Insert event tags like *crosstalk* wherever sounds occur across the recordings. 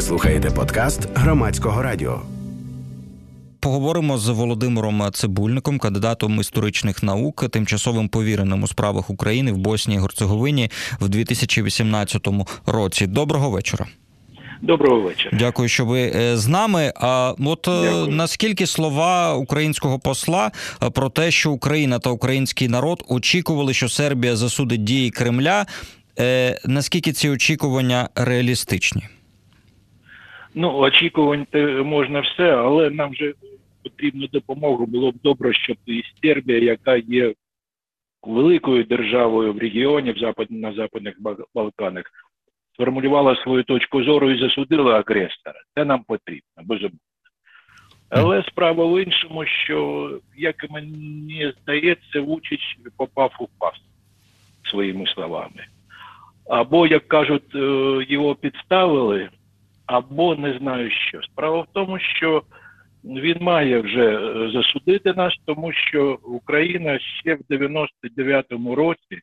Ви слухаєте подкаст громадського радіо. Поговоримо з Володимиром Цибульником, кандидатом історичних наук, тимчасовим повіреним у справах України в Боснії і Герцеговині в 2018 році. Доброго вечора. Доброго вечора. Дякую, що ви е, з нами. А от е, Дякую. наскільки слова українського посла е, про те, що Україна та український народ очікували, що Сербія засудить дії Кремля, наскільки ці очікування реалістичні? Ну, очікувати можна все, але нам вже потрібна допомога. Було б добре, щоб і Сербія, яка є великою державою в регіоні в запад, на Западних Ба- Балканах, сформулювала свою точку зору і засудила агресора. Це нам потрібно, безумовно. Але справа в іншому, що, як мені здається, Вучич попав у пастку своїми словами. Або, як кажуть, е, його підставили, або не знаю що. Справа в тому, що він має вже е, засудити нас, тому що Україна ще в 99-му році,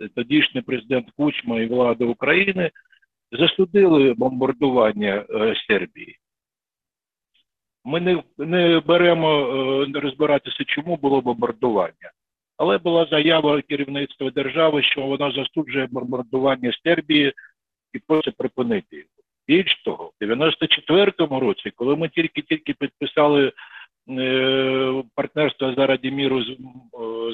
е, тодішній президент Кучма і влада України засудили бомбардування е, Сербії. Ми не, не беремо е, розбиратися, чому було бомбардування. Але була заява керівництва держави, що вона засуджує бомбардування Сербії і просить припинити. Більш того, в 94-му році, коли ми тільки-тільки підписали е, партнерство заради міру з, е,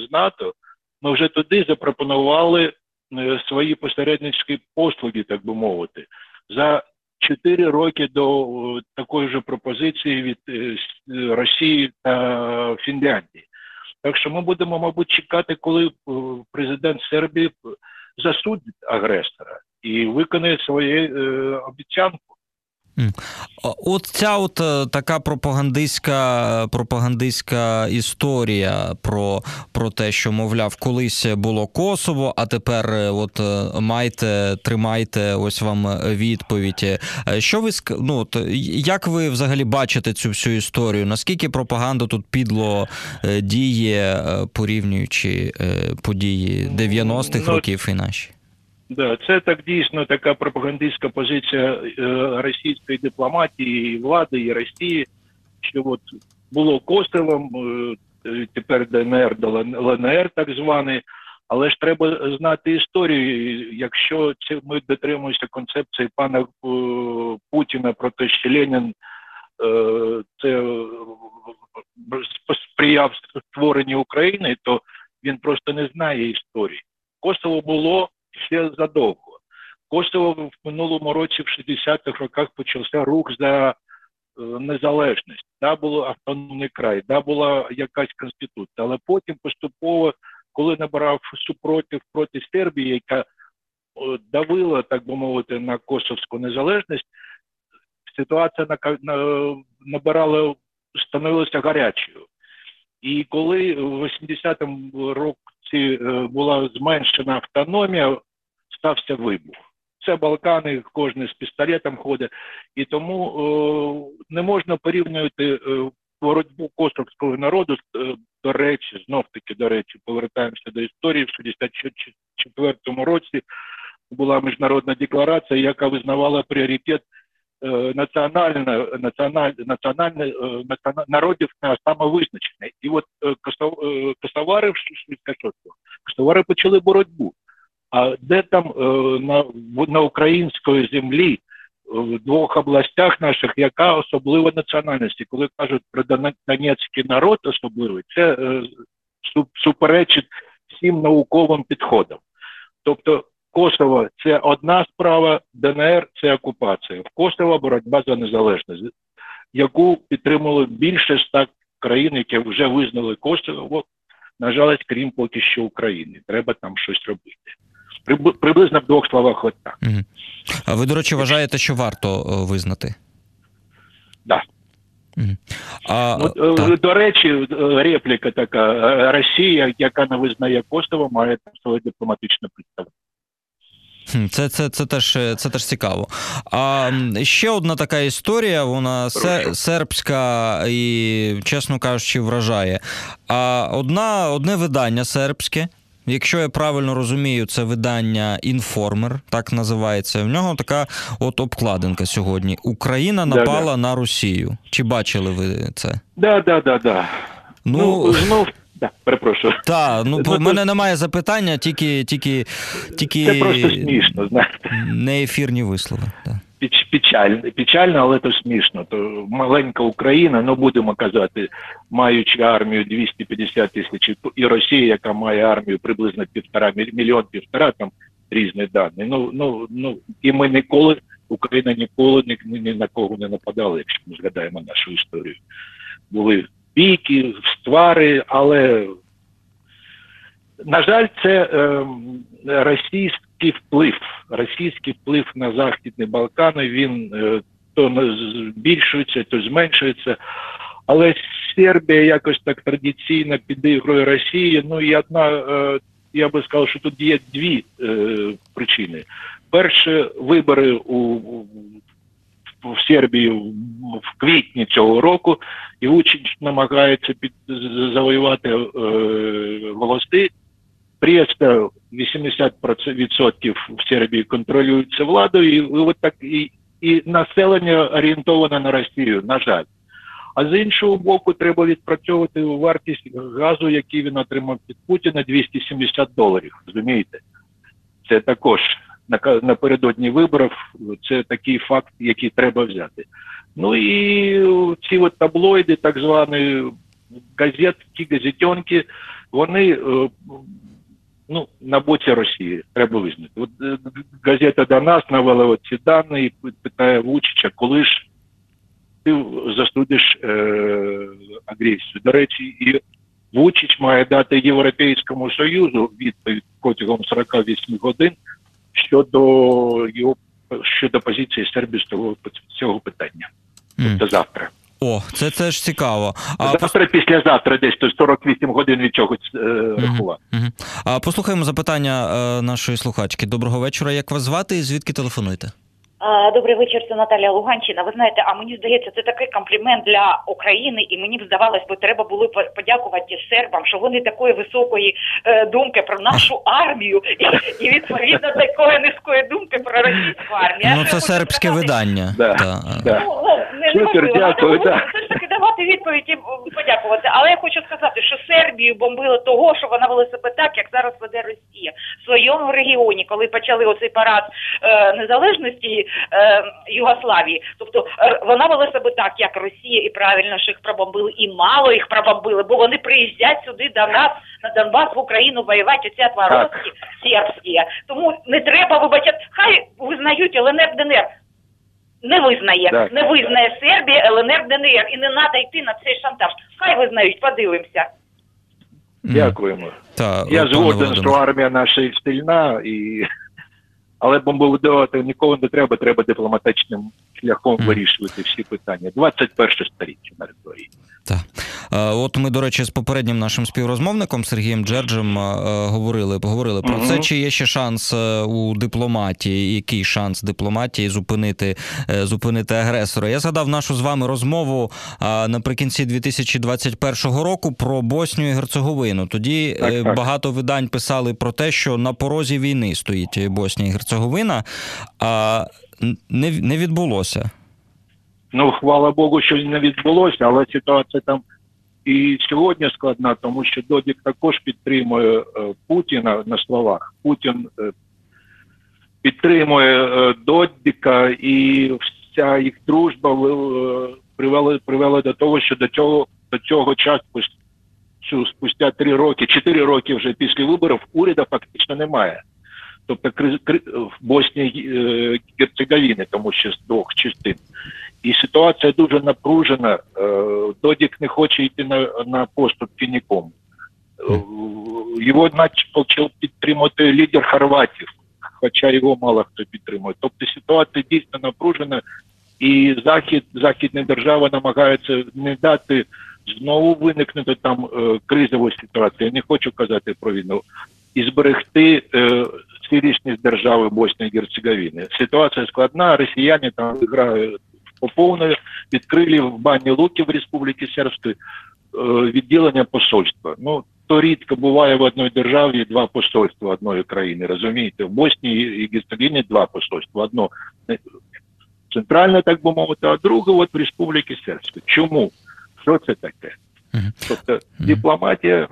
з НАТО, ми вже туди запропонували е, свої посередницькі послуги, так би мовити, за 4 роки до такої ж пропозиції від е, Росії та Фінляндії. Так що ми будемо, мабуть, чекати, коли президент Сербії засудить агресора і виконає свою е, обіцянку. От ця от е, така пропагандистська пропагандистська історія про, про те, що мовляв, колись було Косово, а тепер е, от е, майте, тримайте, ось вам відповідь. Що ви ну, от, як ви взагалі бачите цю всю історію? Наскільки пропаганда тут підло діє, порівнюючи події 90-х Ну, років і наші? Да, це так дійсно така пропагандистська позиція е, російської дипломатії, і влади і Росії, що от було Косовом, е, е, тепер ДНР до ЛНР, так званий. Але ж треба знати історію. Якщо це ми дотримуємося концепції пана Путіна про те, що Ленін це сприяв створенню України, то він просто не знає історії. Костово було ще задовго. Костово в минулому році, в 60-х роках, почався рух за е, незалежність. Да, було автономний край, да, була якась конституція, але потім поступово, коли набирав супротив проти Сербії, яка е, давила, так би мовити, на косовську незалежність, ситуація набирала, становилася гарячою. І коли в 80-му році е, була зменшена автономія, стався вибух. Це Балкани, кожен з пістолетом ходить, і тому е, не можна порівнювати е, боротьбу косовського народу, е, до речі, знов таки до речі, повертаємося до історії. В 64-му році була міжнародна декларація, яка визнавала пріоритет е, національне, національ, національне, е, націона- народів на самовизначення. І от е, косов- косовари в 66-му, косовари почали боротьбу. А де там е, на, на української землі, е, в двох областях наших, яка особлива національність? Коли кажуть про Дон- донецький народ особливий, це е, суперечить всім науковим підходам. Тобто Косово це одна справа, ДНР це окупація. В Косово боротьба за незалежність, яку підтримували більше ста країн, які вже визнали Косово. На жаль, крім поки що України. Треба там щось робити. Приб- Приблизно в двох словах, от так. А ви, до речі, вважаєте, що варто е, визнати? Да. А, Ну, так. до речі, е, репліка така: Росія, яка не визнає Косово, має там своє дипломатичне представництво. Хм, Це, це, це, теж, це теж цікаво. А ще одна така історія, вона сербська і, чесно кажучи, вражає. А одна, одне видання сербське, якщо я правильно розумію, це видання Інформер, так називається. В нього така от обкладинка сьогодні. Україна напала Да-да. на Росію. Чи бачили ви це? Да, да, да, да. Ну, Ну, знов, да, перепрошую. *laughs* та, ну в мене немає запитання, тільки, тільки, тільки Це просто смішно, знаєте. не ефірні вислови. Да. Піч, печально, але то смішно. То маленька Україна, ну будемо казати, маючи армію 250 тисяч, і Росія, яка має армію приблизно півтора міль- мільйон півтора, там різні дані. Ну, ну, ну, і ми ніколи, Україна ніколи ні, ні, на кого не нападала, якщо ми згадаємо нашу історію. Були бійки, ствари, але на жаль, це ем, російський вплив. Російський вплив на Західні Балкани, він е, то збільшується, то зменшується. Але Сербія якось так традиційно підігрує Росії. Ну і одна, е, я би сказав, що тут є дві е, причини. Перше, вибори у, в Сербії в- квітні цього року, і Вучич намагається під завоювати е, голоси. Прєста 80% в Сербії контролюється владою, і от так і, і населення орієнтоване на Росію, на жаль. А з іншого боку, треба відпрацьовувати вартість газу, який він отримав від Путіна 270 доларів. Розумієте? Це також напередодні виборів. Це такий факт, який треба взяти. Ну і ці от таблоїди, так звані газетки, газетенки, вони е, ну, на боці Росії, треба визнати. От е, газета до нас навела от ці дані і питає Вучича, коли ж ти засудиш е, агресію. До речі, і Вучич має дати Європейському Союзу відповідь протягом 48 годин щодо його щодо позиції Сербії з того цього питання. До завтра. О, це теж цікаво. А пос- післязавтра, десь то 48 годин від чогось е, рахувати. Мгм. А послухаємо запитання е, нашої слухачки. Доброго вечора. Як вас звати і звідки телефонуєте? Добрий вечір, це Наталія Луганщина. Ви знаєте, а мені здається, це такий комплімент для України, і мені б здавалось, би треба було подякувати сербам, що вони такої високої е, думки про нашу армію, і, і відповідно такої низької думки про російську армію. Ну, це сербське сказати, видання. Да, Та. да. Не, Супер, дякую, да. все ж таки давати відповідь і подякувати. Але я хочу сказати, що Сербію бомбили того, що вона вела себе так, як зараз веде Росія в своєму регіоні, коли почали оцей парад е, незалежності е, Югославії. Тобто е, вона вела себе так, як Росія, і правильно що їх пробомбили, і мало їх пробомбили, бо вони приїздять сюди до нас на Донбас в Україну воювати. Оці отворотки сербські. Тому не треба вибачати. Хай визнають ЛНР ДНР не визнає, Так. не визнає Сербія, ЛНР, ДНР. І не треба йти на цей шантаж. Хай визнають, подивимося. Дякуємо. Та, Я згоден, що армія наша і сильна, і... але бомбардувати нікого не треба, треба дипломатичним шляхом вирішувати всі питання. 21 сторіччя на дворі. Так. Е, От ми, до речі, з попереднім нашим співрозмовником Сергієм Джерджем е, говорили, говорили про це. Чи є ще шанс е, у дипломатії? Який шанс дипломатії зупинити, е, зупинити агресора? Я згадав нашу з вами розмову е, наприкінці 2021 року про Боснію і Герцеговину. Тоді Так, е, так. багато видань писали про те, що на порозі війни стоїть Боснія і Герцеговина, а не, не відбулося. Ну, хвала Богу, що не відбулося, але ситуація там і сьогодні складна, тому що Додік також підтримує е, Путіна на словах. Путін е, підтримує е, Додіка, і вся їх дружба привела, привела до того, що до цього, до цього часу, спустя три роки, чотири роки вже після виборів, уряду фактично немає. Тобто в Боснії е, Герцеговіни, тому що з двох частин. І ситуація дуже напружена. Е, Додік не хоче йти на, на поступки нікому. Е, Його наче почав підтримувати лідер Хорватів, хоча його мало хто підтримує. Тобто ситуація дійсно напружена, і Захід, західні держави намагаються не дати знову виникнути там кризову ситуацію. Я не хочу казати про війну. І зберегти е, цілісність держави Боснії і Герцеговини. Ситуація складна, росіяни там грають по повної, відкрили в бані Луки в Республіці Сербської. відділення посольства. Ну то рідко буває в одній державі два посольства одної країни. Розумієте, в Боснії і Герцеговині два посольства. Одно центральне, так би мовити, а друге от в Республіки Сербської. Чому? Що це таке? Тобто дипломатія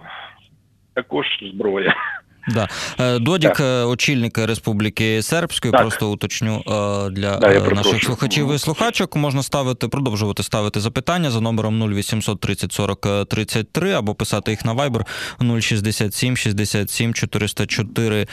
також зброя. Да. Е, Додік, так. Е, очільник Республіки Сербської, так. просто уточню е, для да, наших слухачів і слухачок. Можна ставити, продовжувати ставити запитання за номером 0800 30 40 33 або писати їх на Viber 067 67 404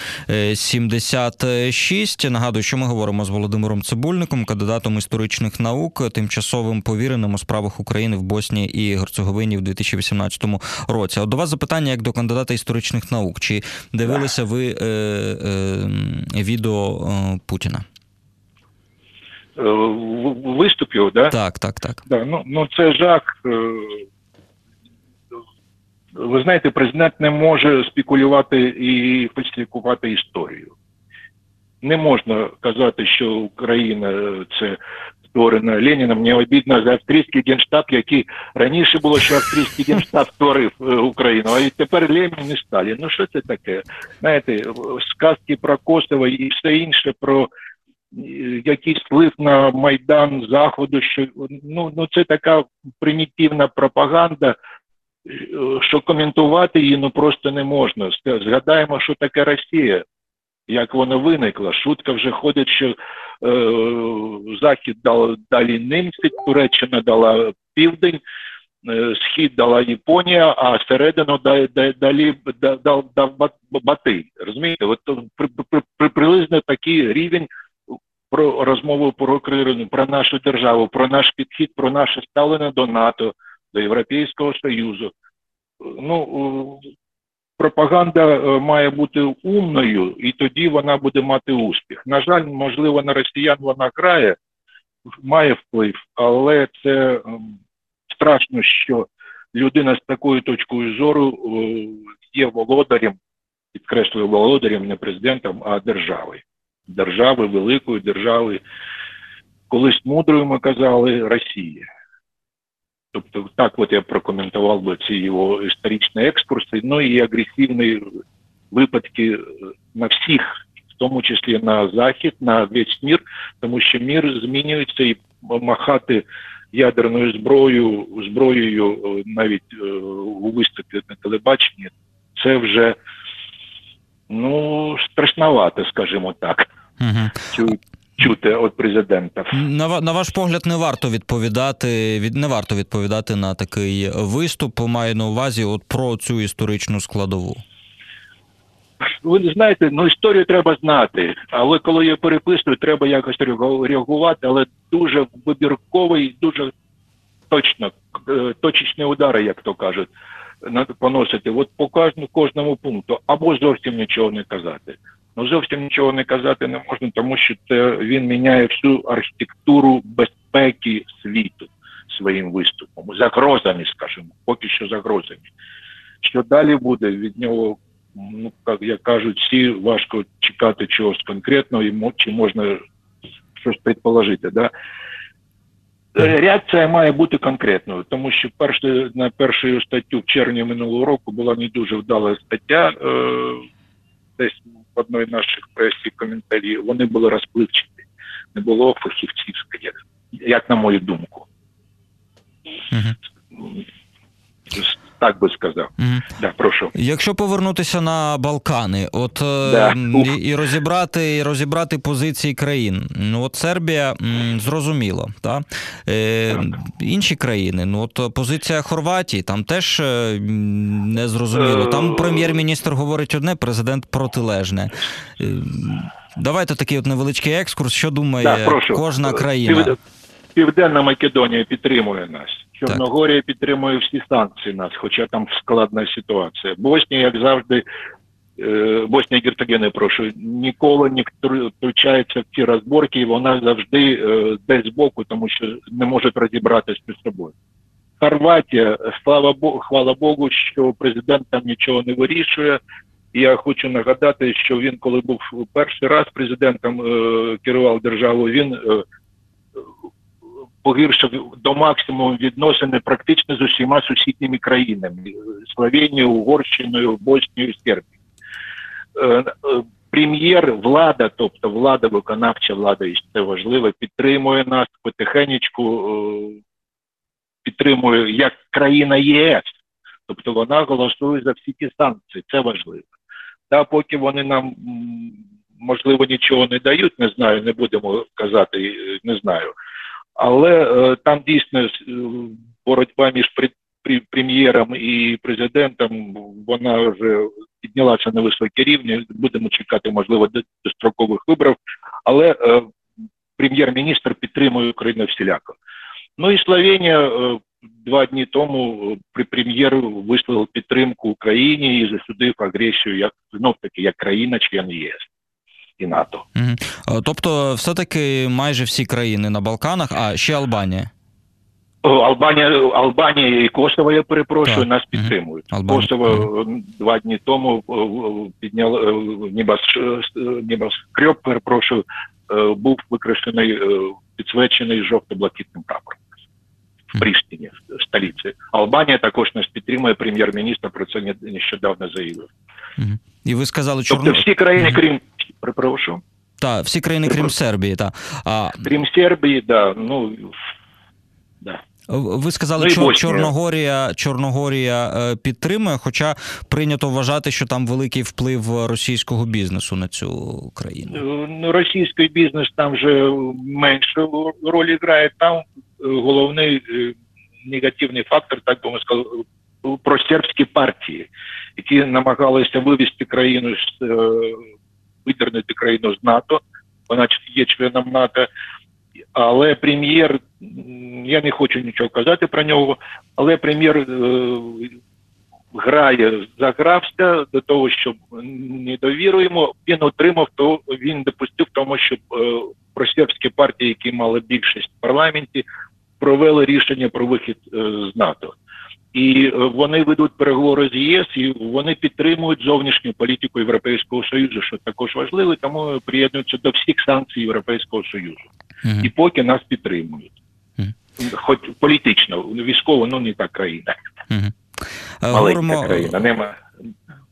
76. Нагадую, що ми говоримо з Володимиром Цибульником, кандидатом історичних наук, тимчасовим повіреним у справах України в Боснії і Герцеговині в 2018 році. От до вас запитання як до кандидата історичних наук. Чи дивилися ви е, е, відео е, Путіна? Е, виступ його, да? Так, так, так. Да, ну, ну це жах. Е, ви знаєте, президент не може спекулювати і фальсифікувати історію. Не можна казати, що Україна це створена Леніном. Мені обідно за австрійський генштаб, який раніше було, що австрійський генштаб створив е, Україну, а тепер Ленін і Сталін. Ну що це таке? Знаєте, сказки про Косово і все інше про е, якийсь вплив на майдан заходу, що ну ну це така примітивна пропаганда. Е, що коментувати її ну просто не можна. Згадаємо, що таке Росія як вона виникла. Шутка вже ходить, що Захід дав далі німці, Туреччина дала південь, е, схід дала Японія, а середину далі дав дав Батий. Розумієте, от при, при, при, приблизно такий рівень. Про розмову про Україну, про нашу державу, про наш підхід, про наше ставлення до НАТО, до Європейського Союзу. Ну пропаганда е, має бути умною, і тоді вона буде мати успіх. На жаль, можливо, на росіян вона грає, має вплив, але це ем, страшно, що людина з такою точкою зору е, є володарем, підкреслюю володарем, не президентом, а держави. Держави, великої держави. Колись мудрою ми казали Росія. Тобто, так от я прокоментував би ці його історичні екскурси, ну і агресивні випадки на всіх, в тому числі на захід, на весь мір, тому що мір змінюється і махати ядерною зброєю, зброєю навіть е, у виступі на телебаченні, це вже ну страшновато, скажімо так. Угу чути від президента. На на ваш погляд, не варто відповідати від не варто відповідати на такий виступ. Маю на увазі от про цю історичну складову. Ви знаєте, ну історію треба знати, але коли я переписую, треба якось реагувати, але дуже вибірковий, дуже точно, е, точечні удари, як то кажуть, поносити. От по кожному кожному пункту, або зовсім нічого не казати. Ну зовсім нічого не казати не можна, тому що це він міняє всю архітектуру безпеки світу своїм виступом, загрозами, скажімо, поки що загрозами. Що далі буде від нього, ну як кажуть, всі важко чекати чогось конкретного, і чи можна щось предположити. Да? Реакція має бути конкретною, тому що перше, на першу статтю в червні минулого року була не дуже вдала стаття. Е, десь одної наших пресі коментарів, вони були розпливчаті, не було фахівців, як на мою думку. Угу. Так би сказав. Mm. Да, прошу. Якщо повернутися на Балкани, от е, да. і, і розібрати і розібрати позиції країн. Ну от Сербія м, зрозуміло, та? Е, інші країни. Ну от позиція Хорватії там теж е, не зрозуміло. Там е, прем'єр-міністр говорить одне, президент протилежне. Давайте такий от невеличкий екскурс. Що думає да, кожна країна? Південна Македонія підтримує нас. Чорногорія підтримує всі санкції нас, хоча там складна ситуація. Боснія, як завжди, е, Боснія і Герцеговина, прошу, ніколи не втручається в ці розборки, і вона завжди е, десь збоку, тому що не може розібратися з собою. Хорватія, слава Богу, хвала Богу, що президент там нічого не вирішує. Я хочу нагадати, що він, коли був перший раз президентом, е, керував державою, він погіршив до максимуму відносини практично з усіма сусідніми країнами Словенією, Угорщиною, Боснією, Сербією. Е, прем'єр, влада, тобто влада, виконавча влада, і це важливо, підтримує нас потихенечку, підтримує як країна ЄС, тобто вона голосує за всі ті санкції. Це важливо. Та поки вони нам можливо нічого не дають, не знаю, не будемо казати, не знаю. Але е, там дійсно е, боротьба між прем'єром і президентом вона вже піднялася на високі рівні. Будемо чекати, можливо, дострокових виборів, але е, прем'єр-міністр підтримує Україну всіляко. Ну і Словенія два дні тому при прем'єр висловив підтримку Україні і засудив агресію як знов таки як країна, член ЄС і НАТО. Угу. Тобто, все таки майже всі країни на Балканах, а ще Албанія. Албанія, Албанія і Косово, я перепрошую, так. нас підтримують. Угу. Косово угу. два дні тому підняли небоскреб, перепрошую, був використаний підсвечений жовто-блакитним прапором в Пріштині, в столиці. Албанія також нас підтримує. Прем'єр-міністр про це нещодавно заявив. І ви сказали, Тобто всі країни, крім Перепрошую. Так, всі країни, крім Сербії, так. А... Крім Сербії, да, ну да. Ви сказали, що ну, Чорногорія Чорногорія е, підтримує, хоча прийнято вважати, що там великий вплив російського бізнесу на цю країну. Е, ну, російський бізнес там вже меншу роль грає. Там е, головний негативний фактор, так би ми сказали, про сербські партії, які намагалися вивести країну з видернути країну з НАТО, вона є членом НАТО. Але прем'єр, я не хочу нічого казати про нього, але прем'єр е, грає, загрався до того, щоб не довіруємо. Він отримав, то він допустив тому, щоб е, просербські партії, які мали більшість в парламенті, провели рішення про вихід е, з НАТО і е, вони ведуть переговори з ЄС, і вони підтримують зовнішню політику Європейського союзу, що також важливо, тому приєднуються до всіх санкцій Європейського союзу, uh-huh. і поки нас підтримують, uh-huh. хоч політично, військово, ну не та країна, uh-huh. маленька Говоримо... країна, нема.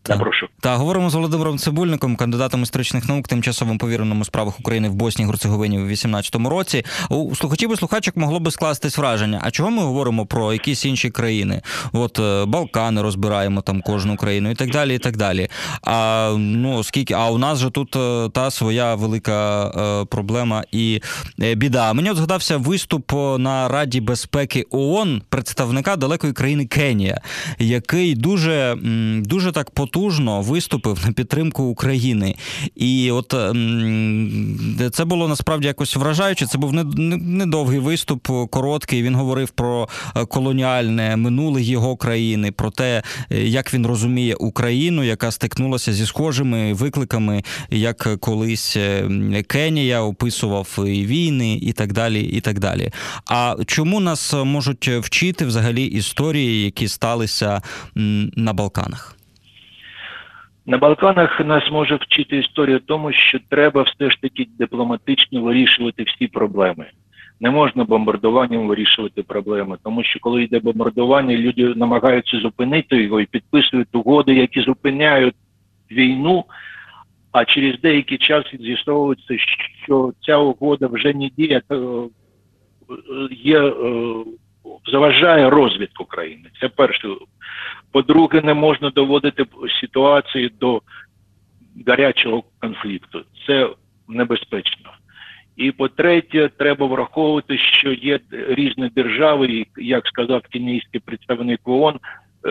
Так, прошу. Та говоримо з Володимиром Цибульником, кандидатом історичних наук, тимчасовим повіреним у справах України в Боснії Герцеговині у 2018 році. У слухачів і слухачок могло би скластись враження. А чого ми говоримо про якісь інші країни? От е, Балкани розбираємо там кожну країну і так далі. і так далі. А ну скільки, а у нас же тут е, та своя велика е, проблема і біда. Мені от згадався виступ на Раді безпеки ООН представника далекої країни Кенія, який дуже дуже так по потужно виступив на підтримку України. І от це було насправді якось вражаюче. Це був недовгий виступ, короткий. Він говорив про е, колоніальне минуле його країни, про те, е, як він розуміє Україну, яка стикнулася зі схожими викликами, як колись е, Кенія описував і війни, і так далі. і так далі. А чому нас можуть вчити взагалі історії, які сталися на Балканах? На Балканах нас може вчити історія тому, що треба все ж таки дипломатично вирішувати всі проблеми. Не можна бомбардуванням вирішувати проблеми, тому що коли йде бомбардування, люди намагаються зупинити його і підписують угоди, які зупиняють війну. А через деякий час з'ясовується, що ця угода вже не діє, є е, заважає розвитку країни. Це перше. По-друге, не можна доводити ситуацію до гарячого конфлікту. Це небезпечно. І по-третє, треба враховувати, що є різні держави, як сказав кенійський представник ООН, е,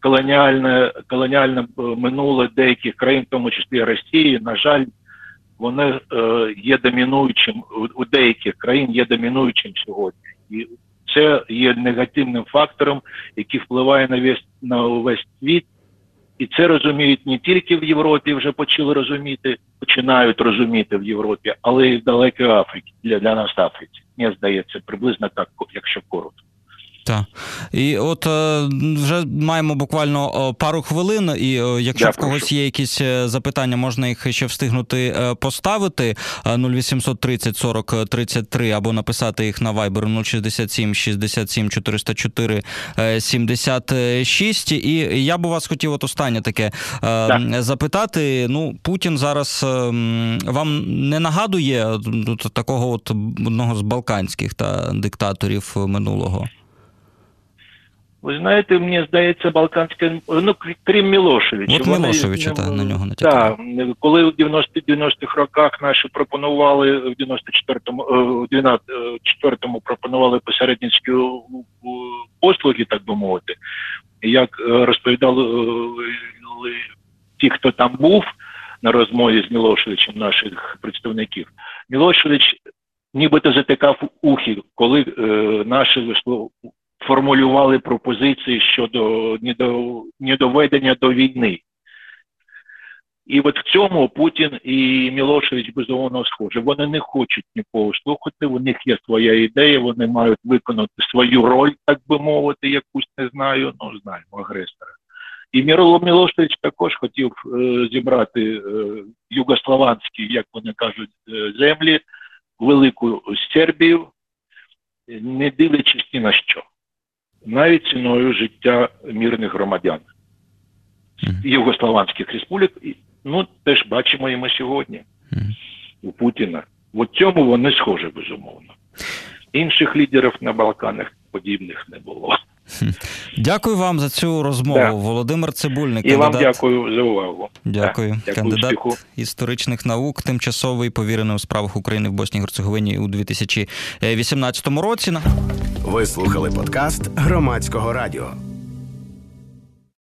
колоніальне колоніальне минуле деяких країн, в тому числі Росії, на жаль, вони е, є домінуючим у деяких країн є домінуючим сьогодні. І це є негативним фактором, який впливає на весь на увесь світ, і це розуміють не тільки в Європі, вже почали розуміти, починають розуміти в Європі, але й в далекій Африці для для нас Африці. Мені здається, приблизно так, якщо коротко. Так. І от е, вже маємо буквально пару хвилин, і якщо Да, в когось є якісь е, запитання, можна їх ще встигнути е, поставити. Е, 0800 30 40 33 або написати їх на Viber 067 67 404 е, 76. І я б вас хотів от останнє таке Так. запитати. Ну, Путін зараз вам не нагадує такого от одного з балканських та диктаторів минулого? Ви знаєте, мені здається, Балканське, ну крім Мілошевича. От Мілошевича, та, на нього натякали. Так, коли в 90 90-х роках наші пропонували, в 94-му, е, в 94-му пропонували посередницькі е, послуги, так би мовити, як е, розповідали е, ті, хто там був на розмові з Мілошевичем, наших представників, Мілошевич нібито затикав ухи, коли е, наші формулювали пропозиції щодо недоведення до війни. І от в цьому Путін і Мілошевич безумовно схожі. Вони не хочуть нікого слухати, у них є своя ідея, вони мають виконати свою роль, так би мовити, якусь не знаю, ну знаємо, агресора. І Мірло Мілошевич також хотів е, зібрати е, югослованські, як вони кажуть, е, землі, велику Сербію, не дивлячись ні на що, навіть ціною життя мирних громадян Югославанських республік. Ну, теж бачимо і ми сьогодні у Путіна. В цьому вони схожі, безумовно. Інших лідерів на Балканах подібних не було. Дякую вам за цю розмову. Да. Володимир Цибульник, І вам дякую за увагу. Дякую. Да, дякую, Кандидат успіху. історичних наук, тимчасовий повірений у справах України в Босній Герцеговині у 2018 році. Ви слухали подкаст громадського радіо.